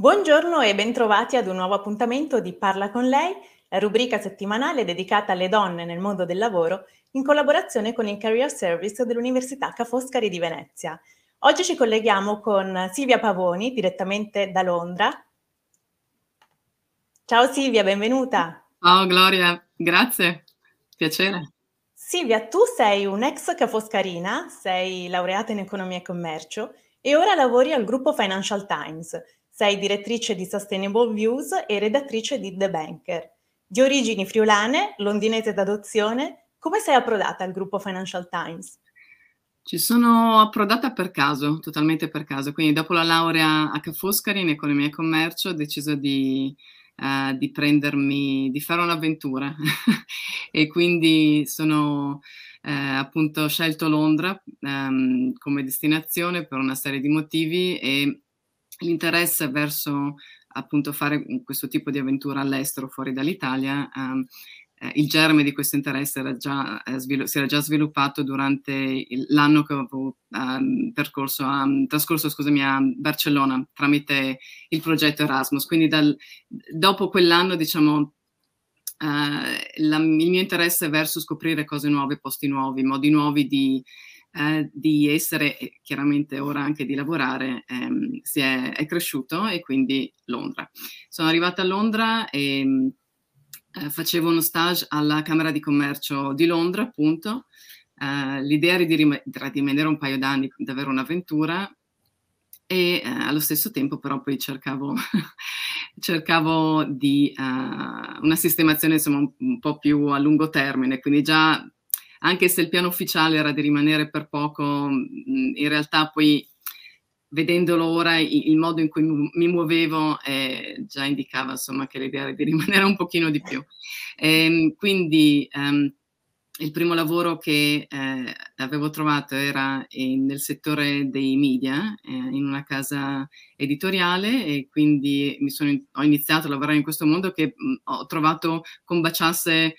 Buongiorno e bentrovati ad un nuovo appuntamento di Parla con lei, la rubrica settimanale dedicata alle donne nel mondo del lavoro in collaborazione con il Career Service dell'Università Ca' Foscari di Venezia. Oggi ci colleghiamo con Silvia Pavoni, direttamente da Londra. Ciao Silvia, benvenuta. Ciao Gloria, grazie, piacere. Silvia, tu sei un'ex cafoscarina, sei laureata in economia e commercio e ora lavori al gruppo Financial Times sei direttrice di Sustainable Views e redattrice di The Banker. Di origini friulane, londinese d'adozione, come sei approdata al gruppo Financial Times? Ci sono approdata per caso, totalmente per caso. Quindi dopo la laurea a Ca' Foscari in economia e commercio ho deciso di, uh, di prendermi, di fare un'avventura e quindi sono eh, appunto scelto Londra um, come destinazione per una serie di motivi e l'interesse verso appunto fare questo tipo di avventura all'estero, fuori dall'Italia, um, eh, il germe di questo interesse era già, eh, svil- si era già sviluppato durante il, l'anno che avevo um, percorso a, trascorso scusami, a Barcellona tramite il progetto Erasmus. Quindi dal, dopo quell'anno, diciamo, uh, la, il mio interesse verso scoprire cose nuove, posti nuovi, modi nuovi di eh, di essere e chiaramente ora anche di lavorare ehm, si è, è, cresciuto e quindi Londra. Sono arrivata a Londra e eh, facevo uno stage alla Camera di Commercio di Londra, appunto. Eh, l'idea era di, rim- rimanere un paio d'anni, di avere un'avventura e eh, allo stesso tempo però poi cercavo, cercavo di uh, una sistemazione insomma un, un, po' più a lungo termine, quindi già anche se il piano ufficiale era di rimanere per poco, mm, in realtà poi vedendolo ora, il modo in cui mi muovevo eh, già indicava insomma che l'idea era di rimanere un pochino di più. E, ehm, quindi um, il primo lavoro che eh, avevo trovato era in, nel settore dei media, eh, in una casa editoriale e quindi sono, ho iniziato a lavorare in questo mondo che mh, mm, ho trovato combaciasse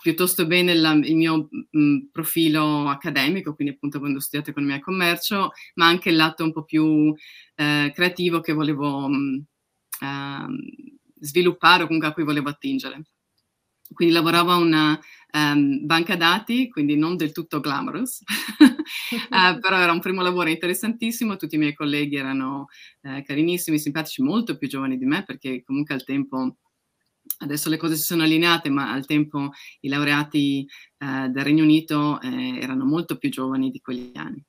piuttosto bene la, il mio mh, mm, profilo accademico, quindi appunto avendo studiato economia e commercio, ma anche il lato un po' più eh, creativo che volevo mh, eh, sviluppare o comunque a cui volevo attingere. Quindi lavoravo a una um, banca dati, quindi non del tutto glamorous, uh, però era un primo lavoro interessantissimo, tutti i miei colleghi erano uh, carinissimi, simpatici, molto più giovani di me, perché comunque al tempo Adesso le cose si sono allineate, ma al tempo i laureati eh, del Regno Unito eh, erano molto più giovani di quegli anni.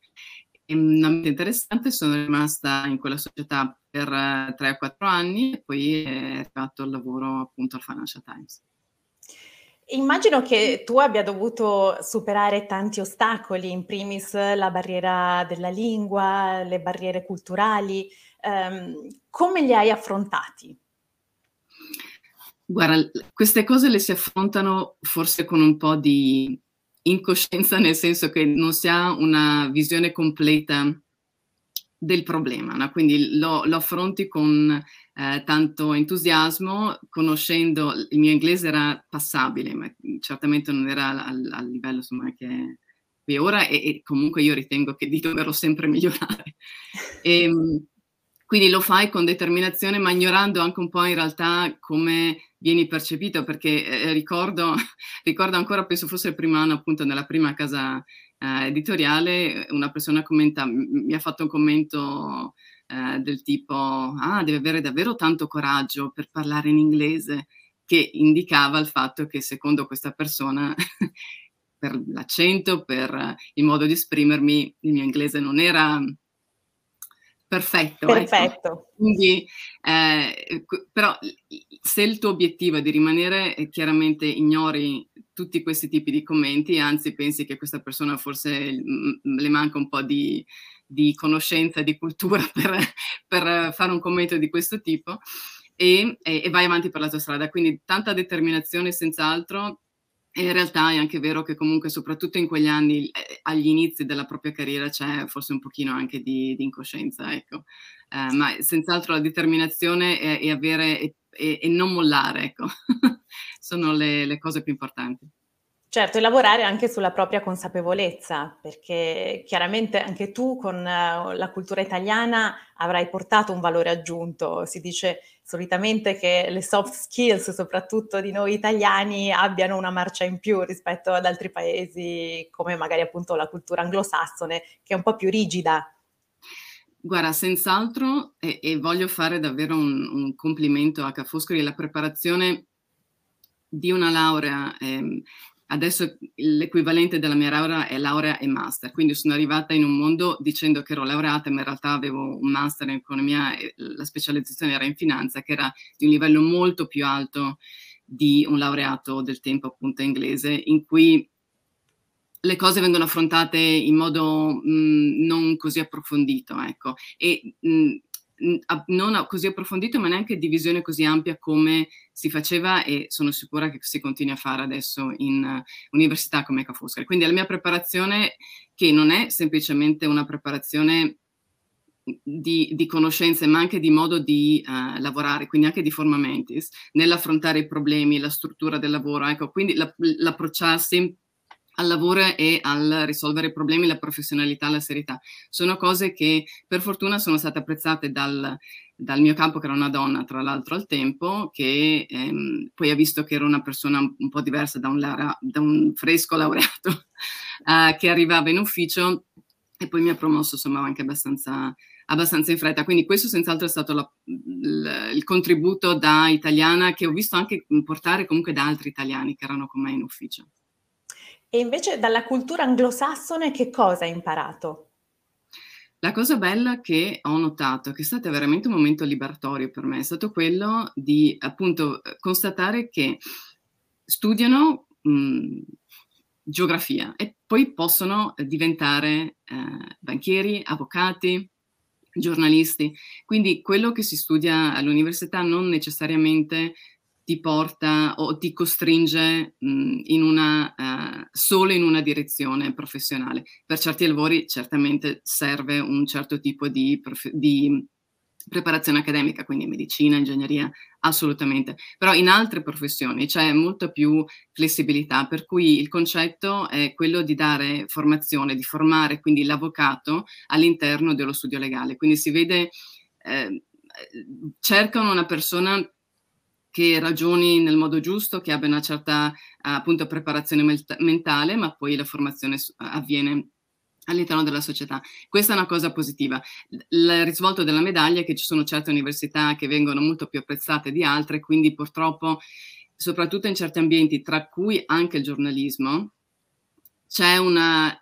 E, um, interessante, sono rimasta in quella società per uh, 3 4 anni e poi ho fatto il lavoro appunto al Financial Times. Immagino che tu abbia dovuto superare tanti ostacoli, in primis la barriera della lingua, le barriere culturali. Um, come li hai affrontati? Guarda, queste cose le si affrontano forse con un po' di incoscienza, nel senso che non si ha una visione completa del problema, no? quindi lo, lo, affronti con eh, tanto entusiasmo, conoscendo, il mio inglese era passabile, ma certamente non era al, al livello insomma, che è ora e, e, comunque io ritengo che di doverlo sempre migliorare. E, ehm, quindi lo fai con determinazione, ma ignorando anche un po' in realtà come vieni percepito, perché eh, ricordo, ricordo ancora, penso fosse il primo anno appunto nella prima casa eh, editoriale, una persona commenta, mi ha fatto un commento eh, del tipo, ah, deve avere davvero tanto coraggio per parlare in inglese, che indicava il fatto che secondo questa persona per l'accento, per il modo di esprimermi, il mio inglese non era perfetto. Ecco. Perfetto. Ecco. Quindi, eh, però se il tuo obiettivo è di rimanere, eh, chiaramente ignori tutti questi tipi di commenti, anzi pensi che questa persona forse mh, le manca un po' di, di conoscenza, di cultura per, per, fare un commento di questo tipo. e, e, e vai avanti per la tua strada. Quindi tanta determinazione senz'altro e in realtà è anche vero che comunque soprattutto in quegli anni, eh, agli inizi della propria carriera, c'è forse un pochino anche di, di incoscienza, ecco. Eh, ma senz'altro la determinazione e, avere e, non mollare, ecco, sono le, le cose più importanti. Certo, e lavorare anche sulla propria consapevolezza, perché chiaramente anche tu con uh, la cultura italiana avrai portato un valore aggiunto. Si dice solitamente che le soft skills, soprattutto di noi italiani, abbiano una marcia in più rispetto ad altri paesi, come magari appunto la cultura anglosassone, che è un po' più rigida. Guarda, senz'altro, e, e voglio fare davvero un, un complimento a Ca' Foscari, la preparazione di una laurea ehm, Adesso l'equivalente della mia laurea è laurea e master, quindi sono arrivata in un mondo dicendo che ero laureata, ma in realtà avevo un master in economia e la specializzazione era in finanza, che era di un livello molto più alto di un laureato del tempo appunto inglese, in cui le cose vengono affrontate in modo mh, non così approfondito, ecco. E mh, non così approfondito, ma neanche divisione così ampia come si faceva e sono sicura che si continui a fare adesso in uh, università come Ca' Foscari. Quindi la mia preparazione, che non è semplicemente una preparazione di, di, conoscenze, ma anche di modo di uh, lavorare, quindi anche di forma mentis, nell'affrontare i problemi, la struttura del lavoro, ecco, quindi la, l'approcciarsi al lavoro e al risolvere problemi, la professionalità, la serietà. Sono cose che per fortuna sono state apprezzate dal, dal mio capo, che era una donna, tra l'altro al tempo, che ehm, poi ha visto che ero una persona un po' diversa da un, lara, da un fresco laureato uh, che arrivava in ufficio e poi mi ha promosso insomma anche abbastanza, abbastanza in fretta. Quindi questo senz'altro è stato la, il, il contributo da italiana che ho visto anche portare comunque da altri italiani che erano con me in ufficio. E invece dalla cultura anglosassone che cosa hai imparato? La cosa bella che ho notato, che è stato veramente un momento liberatorio per me, è stato quello di appunto constatare che studiano mh, geografia e poi possono diventare eh, banchieri, avvocati, giornalisti. Quindi quello che si studia all'università non necessariamente ti porta o ti costringe mh, in una, uh, solo in una direzione professionale. Per certi lavori certamente serve un certo tipo di, prof- di preparazione accademica, quindi medicina, ingegneria, assolutamente. Però in altre professioni c'è molta più flessibilità, per cui il concetto è quello di dare formazione, di formare quindi l'avvocato all'interno dello studio legale. Quindi si vede, eh, cercano una persona che ragioni nel modo giusto, che abbia una certa appunto preparazione mentale, ma poi la formazione avviene all'interno della società. Questa è una cosa positiva. Il risvolto della medaglia è che ci sono certe università che vengono molto più apprezzate di altre, quindi purtroppo, soprattutto in certi ambienti, tra cui anche il giornalismo, c'è una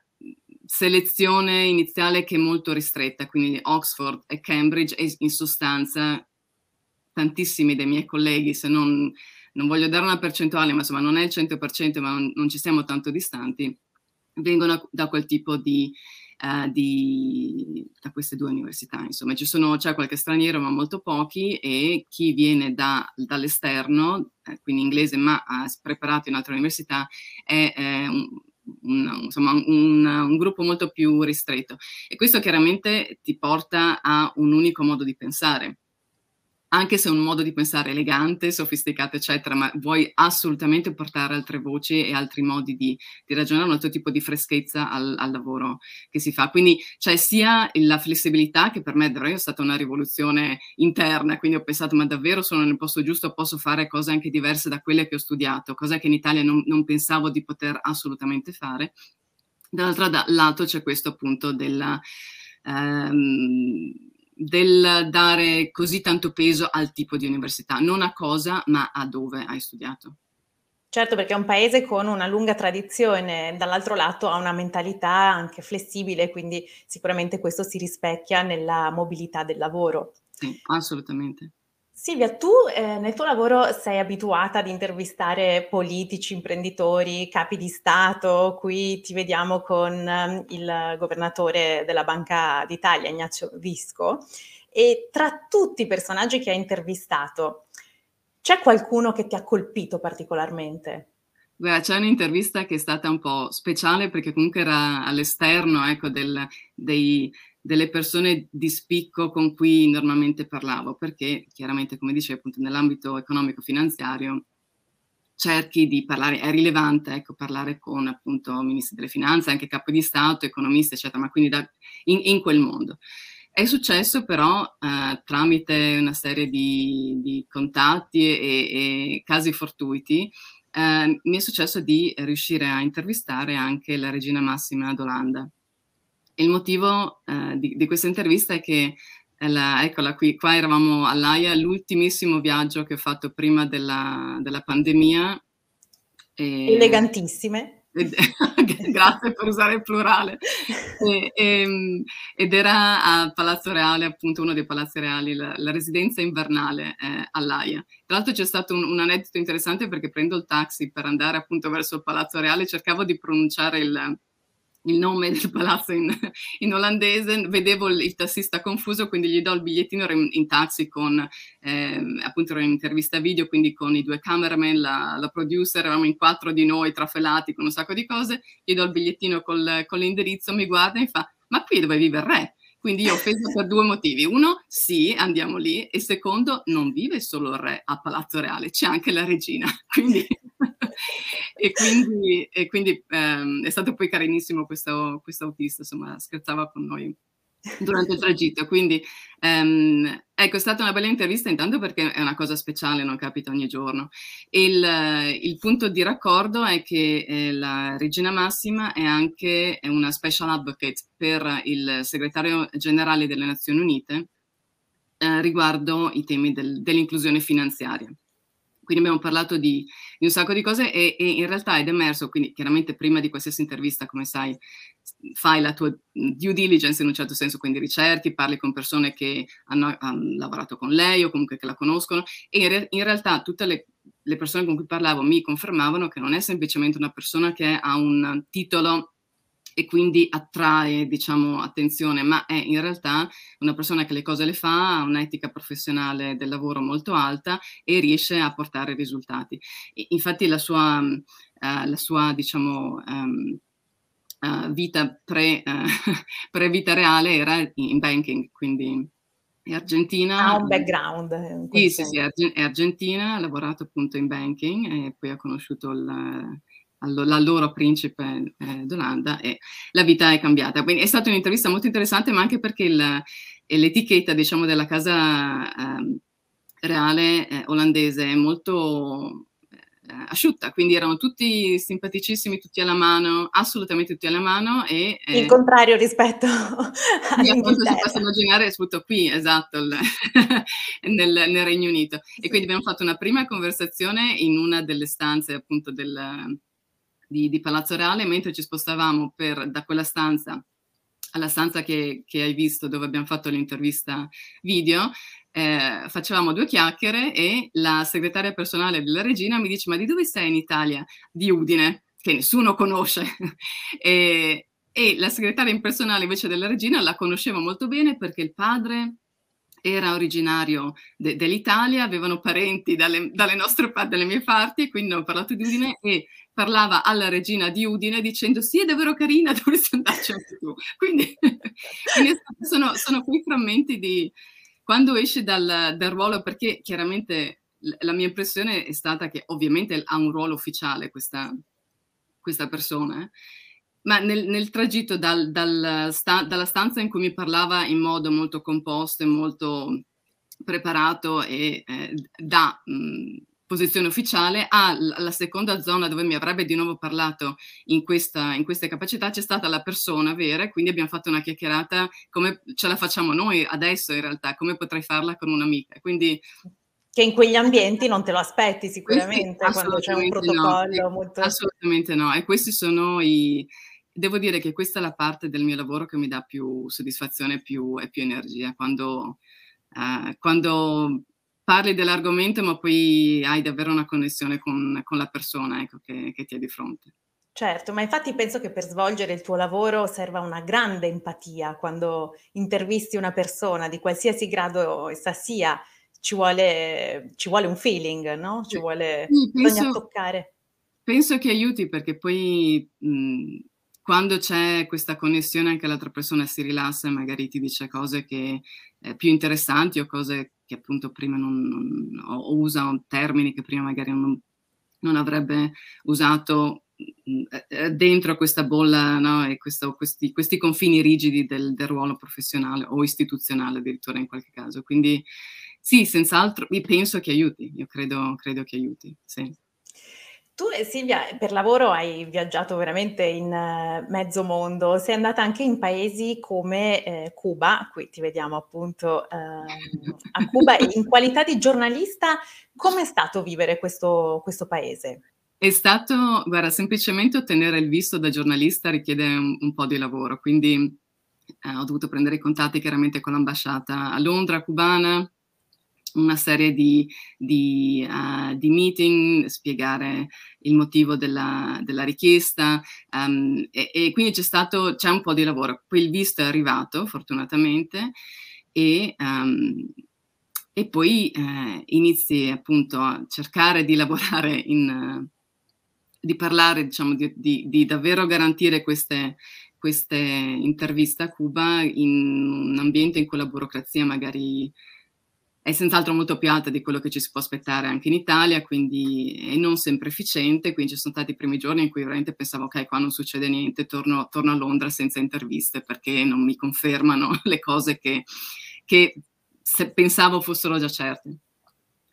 selezione iniziale che è molto ristretta, quindi Oxford e Cambridge e in sostanza tantissimi dei miei colleghi, se non, non voglio dare una percentuale, ma insomma non è il 100%, ma non, non ci siamo tanto distanti, vengono da quel tipo di, uh, di, da queste due università. Insomma, ci sono, c'è qualche straniero, ma molto pochi, e chi viene da, dall'esterno, eh, quindi inglese, ma ha preparato in altre università, è eh, un, un, insomma, un, un, gruppo molto più ristretto. E questo chiaramente ti porta a un unico modo di pensare anche se è un modo di pensare elegante, sofisticato, eccetera, ma vuoi assolutamente portare altre voci e altri modi di, di ragionare, un altro tipo di freschezza al, al, lavoro che si fa. Quindi c'è sia la flessibilità, che per me davvero è stata una rivoluzione interna, quindi ho pensato, ma davvero sono nel posto giusto, posso fare cose anche diverse da quelle che ho studiato, cosa che in Italia non, non pensavo di poter assolutamente fare. Dall'altro lato c'è questo appunto della... Um, del dare così tanto peso al tipo di università, non a cosa, ma a dove hai studiato. Certo, perché è un paese con una lunga tradizione, dall'altro lato ha una mentalità anche flessibile, quindi sicuramente questo si rispecchia nella mobilità del lavoro. Sì, assolutamente. Silvia, tu eh, nel tuo lavoro sei abituata ad intervistare politici, imprenditori, capi di Stato, qui ti vediamo con eh, il governatore della Banca d'Italia, Ignazio Visco, e tra tutti i personaggi che hai intervistato, C'è qualcuno che ti ha colpito particolarmente? Beh, c'è un'intervista che è stata un po' speciale perché comunque era all'esterno ecco, del, dei, delle persone di spicco con cui normalmente parlavo, perché chiaramente, come dicevo, appunto, nell'ambito economico-finanziario cerchi di parlare, è rilevante ecco, parlare con appunto ministri delle finanze, anche capi di Stato, economisti, eccetera, ma quindi da, in, in, quel mondo. È successo però eh, tramite una serie di, di contatti e, e, casi fortuiti, eh, mi è successo di riuscire a intervistare anche la regina Massima d'Olanda. Il motivo eh, di, di, questa intervista è che la, eccola qui, qua eravamo all'AIA, l'ultimissimo viaggio che ho fatto prima della, della pandemia. E, Elegantissime. Grazie per usare il plurale. E, e, ed era a Palazzo Reale, appunto uno dei palazzi reali, la, la residenza invernale eh, all'AIA. Tra l'altro c'è stato un, un, aneddoto interessante perché prendo il taxi per andare appunto verso il Palazzo Reale, cercavo di pronunciare il, il nome del palazzo in, in olandese, vedevo il, tassista confuso, quindi gli do il bigliettino, in, in taxi con, eh, appunto ero in intervista video, quindi con i due cameraman, la, la, producer, eravamo in quattro di noi trafelati con un sacco di cose, gli do il bigliettino col, con l'indirizzo, mi guarda e mi fa, ma qui dove vive il re? Quindi io ho offeso per due motivi. Uno, sì, andiamo lì. E secondo, non vive solo il re a Palazzo Reale, c'è anche la regina. Quindi e quindi, e quindi ehm, è stato poi carinissimo questo, questo autista, insomma, scherzava con noi durante il tragitto. Quindi ehm, ecco, è stata una bella intervista intanto perché è una cosa speciale, non capita ogni giorno. Il, il punto di raccordo è che eh, la Regina Massima è anche una special advocate per il segretario generale delle Nazioni Unite eh, riguardo i temi del, dell'inclusione finanziaria. Quindi abbiamo parlato di, di un sacco di cose e, e, in realtà è emerso, quindi chiaramente prima di qualsiasi intervista, come sai, fai la tua due diligence in un certo senso, quindi ricerchi, parli con persone che hanno, hanno lavorato con lei o comunque che la conoscono e in, re, in realtà tutte le, le persone con cui parlavo mi confermavano che non è semplicemente una persona che ha un titolo e quindi attrae, diciamo, attenzione, ma è in realtà una persona che le cose le fa, ha un'etica professionale del lavoro molto alta e riesce a portare risultati. infatti la sua, uh, la sua diciamo, um, uh, vita pre, uh, pre, vita reale era in banking, quindi è argentina. Ha un background. Sì, sì, sì, è argentina, ha lavorato appunto in banking e poi ha conosciuto il l'allora principe eh, d'Olanda e la vita è cambiata. Quindi è stata un'intervista molto interessante, ma anche perché il, l'etichetta, diciamo, della casa eh, reale eh, olandese è molto eh, asciutta, quindi erano tutti simpaticissimi, tutti alla mano, assolutamente tutti alla mano e... Il contrario rispetto all'Inghilterra. si possa immaginare soprattutto qui, esatto, il, nel, nel, Regno Unito. Sì. E quindi abbiamo fatto una prima conversazione in una delle stanze appunto del di, di Palazzo Reale, mentre ci spostavamo per, da quella stanza alla stanza che, che, hai visto dove abbiamo fatto l'intervista video, eh, facevamo due chiacchiere e la segretaria personale della regina mi dice ma di dove sei in Italia? Di Udine, che nessuno conosce. e, e, la segretaria personale invece della regina la conoscevo molto bene perché il padre era originario de- dell'Italia, avevano parenti dalle, dalle nostre dalle mie parti, quindi ho parlato di Udine e parlava alla regina di Udine dicendo sì è davvero carina, dovresti andarci anche tu. Quindi, sono, sono, quei frammenti di quando esce dal, dal ruolo, perché chiaramente la mia impressione è stata che ovviamente ha un ruolo ufficiale questa, questa persona, eh? Ma nel, nel tragitto dal, dal sta, dalla stanza in cui mi parlava in modo molto composto e molto preparato e eh, da mh, posizione ufficiale alla seconda zona dove mi avrebbe di nuovo parlato in, questa, in queste capacità c'è stata la persona vera, quindi abbiamo fatto una chiacchierata come ce la facciamo noi adesso in realtà, come potrei farla con un'amica. Quindi che in quegli ambienti non te lo aspetti sicuramente quando c'è un protocollo no, molto... Assolutamente no, e questi sono i, devo dire che questa è la parte del mio lavoro che mi dà più soddisfazione più, e più energia, quando, uh, quando, parli dell'argomento ma poi hai davvero una connessione con, con la persona ecco, che, che ti è di fronte. Certo, ma infatti penso che per svolgere il tuo lavoro serva una grande empatia quando intervisti una persona di qualsiasi grado essa sia, ci vuole, ci vuole un feeling, no? Ci vuole, sì, penso, bisogna toccare. Penso che aiuti perché poi mh, quando c'è questa connessione anche l'altra persona si rilassa e magari ti dice cose che, eh, più interessanti o cose che appunto prima non, non o usa termini che prima magari non, non avrebbe usato dentro questa bolla no? e questo, questi, questi, confini rigidi del, del, ruolo professionale o istituzionale addirittura in qualche caso. Quindi sì, senz'altro, penso che aiuti, io credo, credo che aiuti, sì. Tu Silvia per lavoro hai viaggiato veramente in uh, mezzo mondo, sei andata anche in paesi come eh, Cuba, qui ti vediamo appunto uh, a Cuba, in qualità di giornalista, come è stato vivere questo, questo paese? È stato, guarda, semplicemente ottenere il visto da giornalista richiede un, un po' di lavoro, quindi eh, ho dovuto prendere i contatti chiaramente con l'ambasciata a Londra, cubana, una serie di, di, uh, di meeting, spiegare il motivo della, della richiesta um, e, e, quindi c'è stato, c'è un po' di lavoro. Poi il visto è arrivato, fortunatamente, e, um, e poi uh, inizi appunto a cercare di lavorare in... Uh, di parlare, diciamo, di, di, di davvero garantire queste, queste interviste a Cuba in un ambiente in cui la burocrazia magari è senz'altro molto più alta di quello che ci si può aspettare anche in Italia, quindi è non sempre efficiente, quindi ci sono stati i primi giorni in cui veramente pensavo ok, qua non succede niente, torno, torno a Londra senza interviste perché non mi confermano le cose che, che pensavo fossero già certe.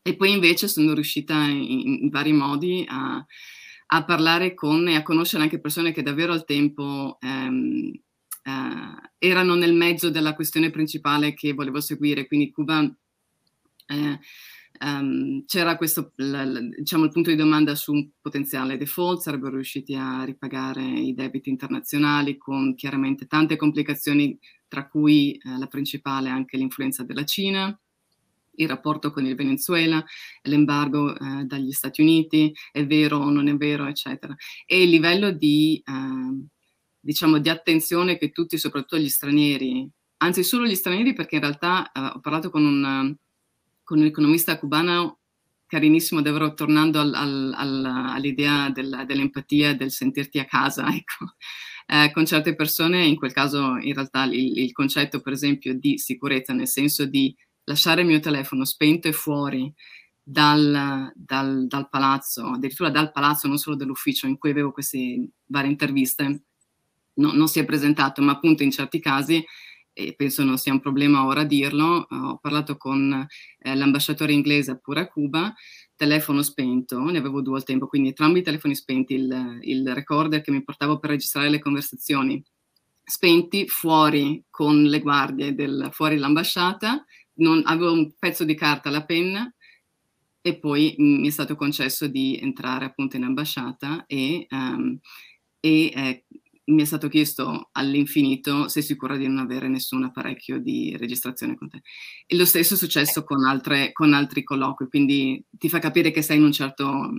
E poi invece sono riuscita in, in vari modi a, a parlare con e a conoscere anche persone che davvero al tempo ehm, eh, erano nel mezzo della questione principale che volevo seguire, quindi Cuba um, c'era questo, diciamo, il punto di domanda su un potenziale default, sarebbero riusciti a ripagare i debiti internazionali con chiaramente tante complicazioni, tra cui eh, la principale anche l'influenza della Cina il rapporto con il Venezuela, l'embargo eh, dagli Stati Uniti, è vero o non è vero, eccetera. E il livello di, eh, diciamo, di attenzione che tutti, soprattutto gli stranieri, anzi solo gli stranieri perché in realtà eh, ho parlato con un, con un economista cubano carinissimo, davvero tornando al, al, al, all'idea della, dell'empatia, del sentirti a casa, ecco. Eh, con certe persone, in quel caso in realtà il, il concetto per esempio di sicurezza, nel senso di lasciare il mio telefono spento e fuori dal, dal, dal, palazzo, addirittura dal palazzo, non solo dall'ufficio in cui avevo queste varie interviste, no, non si è presentato, ma appunto in certi casi, e penso non sia un problema ora dirlo, ho parlato con eh, l'ambasciatore inglese pure a Cuba, telefono spento, ne avevo due al tempo, quindi entrambi i telefoni spenti, il, il recorder che mi portavo per registrare le conversazioni spenti fuori con le guardie del, fuori l'ambasciata non, avevo un pezzo di carta, la penna e poi mi è stato concesso di entrare appunto in ambasciata e, um, e eh, mi è stato chiesto all'infinito sei sicura di non avere nessun apparecchio di registrazione con te. E lo stesso è successo con, altre, con altri colloqui, quindi ti fa capire che sei in un certo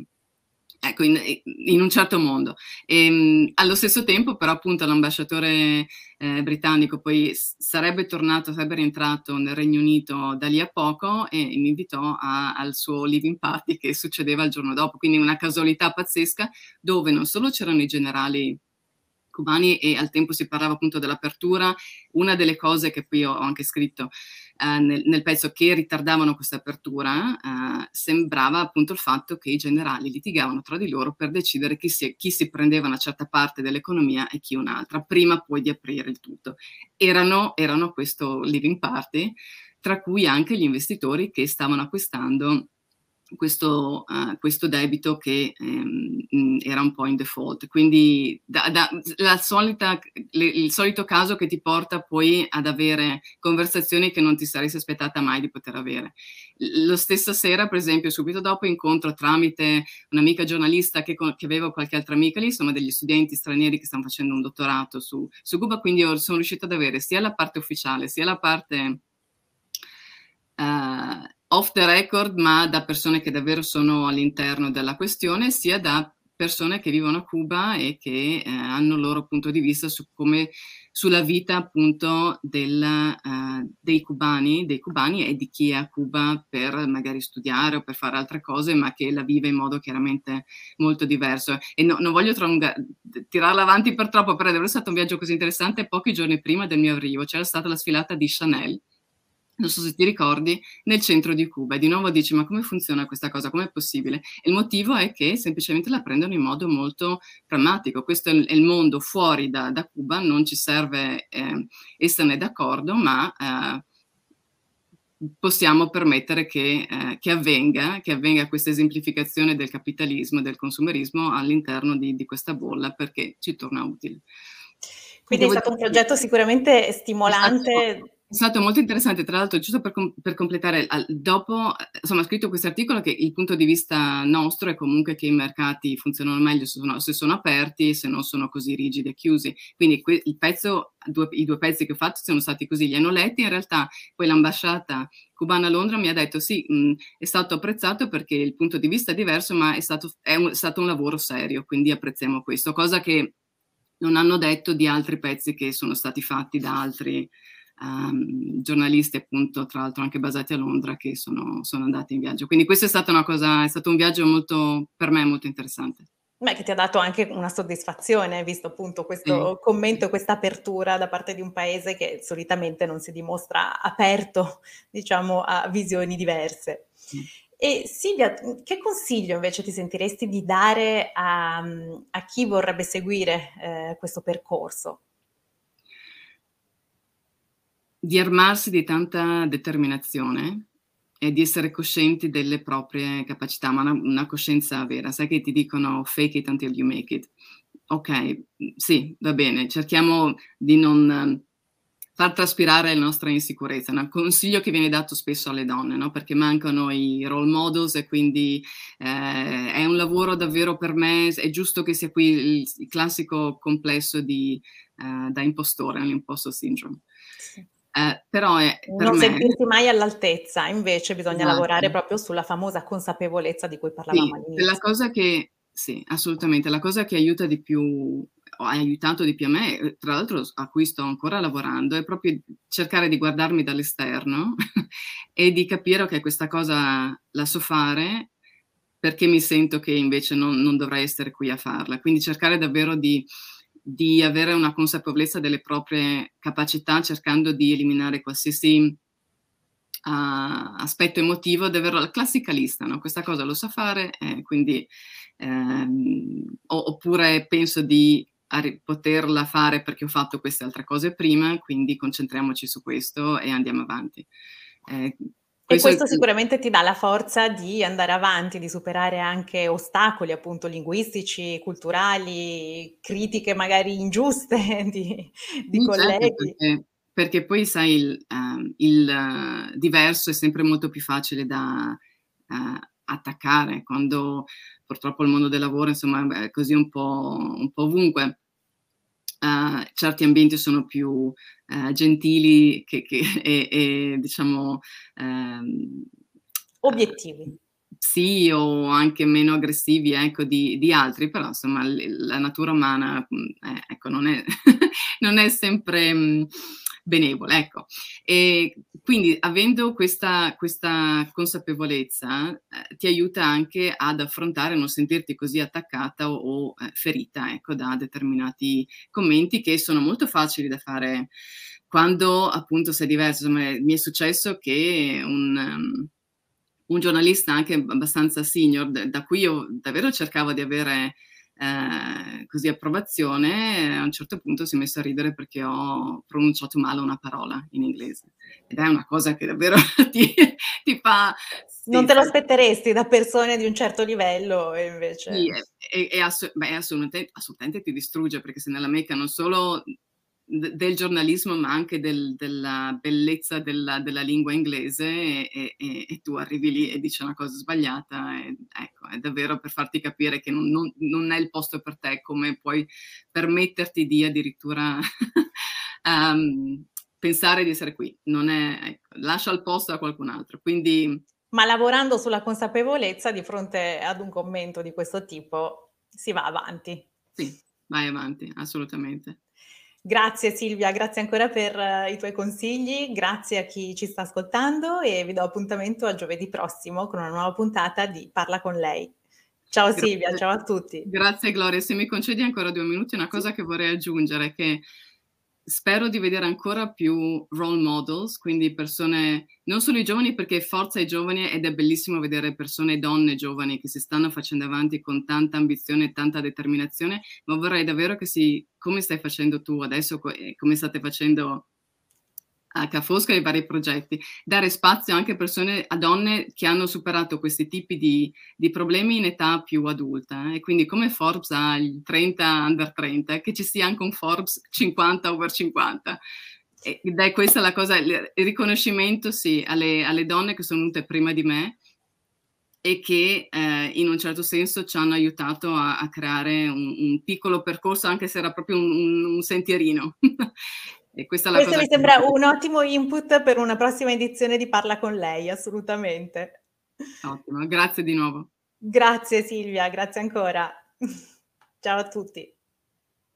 ecco, in, in, un certo mondo. E, ehm, allo stesso tempo, però, appunto, l'ambasciatore eh, britannico poi sarebbe tornato, sarebbe rientrato nel Regno Unito da lì a poco e mi invitò a, al suo living party che succedeva il giorno dopo, quindi una casualità pazzesca dove non solo c'erano i generali cubani e al tempo si parlava appunto dell'apertura. Una delle cose che poi ho anche scritto eh, nel, nel, pezzo che ritardavano questa apertura eh, sembrava appunto il fatto che i generali litigavano tra di loro per decidere chi si, chi si prendeva una certa parte dell'economia e chi un'altra, prima poi di aprire il tutto. Erano, erano questo living party, tra cui anche gli investitori che stavano acquistando questo, uh, questo, debito che um, era un po' in default. Quindi da, da, solita, le, il solito caso che ti porta poi ad avere conversazioni che non ti saresti aspettata mai di poter avere. Lo stesso sera, per esempio, subito dopo incontro tramite un'amica giornalista che, che aveva qualche altra amica lì, insomma degli studenti stranieri che stanno facendo un dottorato su, su Cuba, quindi sono riuscita ad avere sia la parte ufficiale sia la parte... Uh, off the record, ma da persone che davvero sono all'interno della questione, sia da persone che vivono a Cuba e che eh, hanno il loro punto di vista su come, sulla vita appunto del, uh, dei, cubani, dei cubani e di chi è a Cuba per magari studiare o per fare altre cose, ma che la vive in modo chiaramente molto diverso. E no, non voglio tronga, tirarla avanti per troppo, però è stato un viaggio così interessante pochi giorni prima del mio arrivo. C'era stata la sfilata di Chanel non so se ti ricordi, nel centro di Cuba. E di nuovo dici, ma come funziona questa cosa? Com'è possibile? E il motivo è che semplicemente la prendono in modo molto pragmatico. Questo è il mondo fuori da, da Cuba, non ci serve eh, esserne d'accordo, ma eh, possiamo permettere che, eh, che, avvenga, che avvenga questa esemplificazione del capitalismo e del consumerismo all'interno di, di questa bolla perché ci torna utile. Quindi Devo è stato un progetto sicuramente stimolante è stato molto interessante, tra l'altro, giusto per, com- per completare, al, dopo, insomma, ho scritto questo articolo che il punto di vista nostro è comunque che i mercati funzionano meglio se sono, se sono aperti, se non sono così rigidi e chiusi. Quindi que- pezzo, due, i due pezzi che ho fatto sono stati così, li hanno letti, in realtà poi l'ambasciata cubana a Londra mi ha detto sì, mh, è stato apprezzato perché il punto di vista è diverso, ma è stato, è un, è stato un lavoro serio, quindi apprezziamo questo, cosa che non hanno detto di altri pezzi che sono stati fatti da altri um, giornalisti appunto tra l'altro anche basati a Londra che sono, sono andati in viaggio. Quindi questo è stato una cosa, è stato un viaggio molto, per me molto interessante. Beh, che ti ha dato anche una soddisfazione, visto appunto questo sì. commento, questa apertura da parte di un paese che solitamente non si dimostra aperto, diciamo, a visioni diverse. Sì. E Silvia, che consiglio invece ti sentiresti di dare a, a chi vorrebbe seguire eh, questo percorso? Di armarsi di tanta determinazione e di essere coscienti delle proprie capacità, ma una, una, coscienza vera. Sai che ti dicono fake it until you make it. Ok, sì, va bene, cerchiamo di non ehm, far traspirare la nostra insicurezza. Un consiglio che viene dato spesso alle donne, no? perché mancano i role models e quindi eh, è un lavoro davvero per me, è giusto che sia qui il, il classico complesso di, uh, da impostore, l'imposto syndrome. Sì. Eh, però è, per non me... sentirsi mai all'altezza, invece bisogna esatto. lavorare proprio sulla famosa consapevolezza di cui parlavamo sì, all'inizio. La cosa che, sì, assolutamente, la cosa che aiuta di più, ha aiutato di più a me, eh, tra l'altro a cui sto ancora lavorando, è proprio cercare di guardarmi dall'esterno e di capire che questa cosa la so fare perché mi sento che invece non, non dovrei essere qui a farla. Quindi cercare davvero di di avere una consapevolezza delle proprie capacità cercando di eliminare qualsiasi uh, aspetto emotivo, davvero la classica lista, no? questa cosa lo so fare, eh, quindi ehm, oppure penso di poterla fare perché ho fatto queste altre cose prima, quindi concentriamoci su questo e andiamo avanti. Eh, questo e questo sicuramente ti dà la forza di andare avanti, di superare anche ostacoli appunto linguistici, culturali, critiche magari ingiuste di, di certo, colleghi. Perché, perché, poi sai, il, uh, il uh, diverso è sempre molto più facile da uh, attaccare quando purtroppo il mondo del lavoro insomma è così un po', un po ovunque. Uh, certi ambienti sono più uh, gentili che, che, e, e, diciamo um, obiettivi. Sì, o anche meno aggressivi ecco, di, di altri, però insomma la natura umana eh, ecco, non, è, non, è, sempre... Mh, benevole. Ecco. E quindi avendo questa, questa consapevolezza eh, ti aiuta anche ad affrontare, non sentirti così attaccata o, o eh, ferita ecco, da determinati commenti che sono molto facili da fare quando appunto sei diverso. Insomma, mi è successo che un... Um, un giornalista anche abbastanza senior, da cui io davvero cercavo di avere eh, così approvazione, a un certo punto si è messo a ridere perché ho pronunciato male una parola in inglese. Ed è una cosa che davvero ti, ti fa... Sì, non te lo aspetteresti da persone di un certo livello e invece... Sì, e, e, beh, assolutamente, assolutamente ti distrugge perché se nella Mecca non solo del giornalismo, ma anche del, della bellezza della, della lingua inglese e, e, e, tu arrivi lì e dici una cosa sbagliata. E, ecco, è davvero per farti capire che non, non, non, è il posto per te, come puoi permetterti di addirittura um, pensare di essere qui. Non è, ecco, lascia il posto a qualcun altro. Quindi... Ma lavorando sulla consapevolezza di fronte ad un commento di questo tipo, si va avanti. Sì, vai avanti, assolutamente. Grazie Silvia, grazie ancora per uh, i tuoi consigli, grazie a chi ci sta ascoltando e vi do appuntamento a giovedì prossimo con una nuova puntata di Parla con lei. Ciao grazie. Silvia, ciao a tutti. Grazie Gloria, se mi concedi ancora due minuti, una cosa che vorrei aggiungere è che spero di vedere ancora più role models, quindi persone, non solo i giovani perché forza i giovani ed è bellissimo vedere persone, donne giovani che si stanno facendo avanti con tanta ambizione e tanta determinazione, ma vorrei davvero che si, come stai facendo tu adesso, come state facendo a Cafosca e i vari progetti, dare spazio anche a persone, a donne che hanno superato questi tipi di, di problemi in età più adulta. Eh? E quindi come Forbes ha il 30 under 30, che ci sia anche un Forbes 50 over 50. Ed è questa la cosa, il riconoscimento sì alle, alle donne che sono venute prima di me e che eh, in un certo senso ci hanno aiutato a, a creare un, un, piccolo percorso, anche se era proprio un, un, un sentierino. E questa Questo mi sembra un ottimo input per una prossima edizione di Parla con lei, assolutamente. Ottimo, grazie di nuovo. Grazie Silvia, grazie ancora. Ciao a tutti.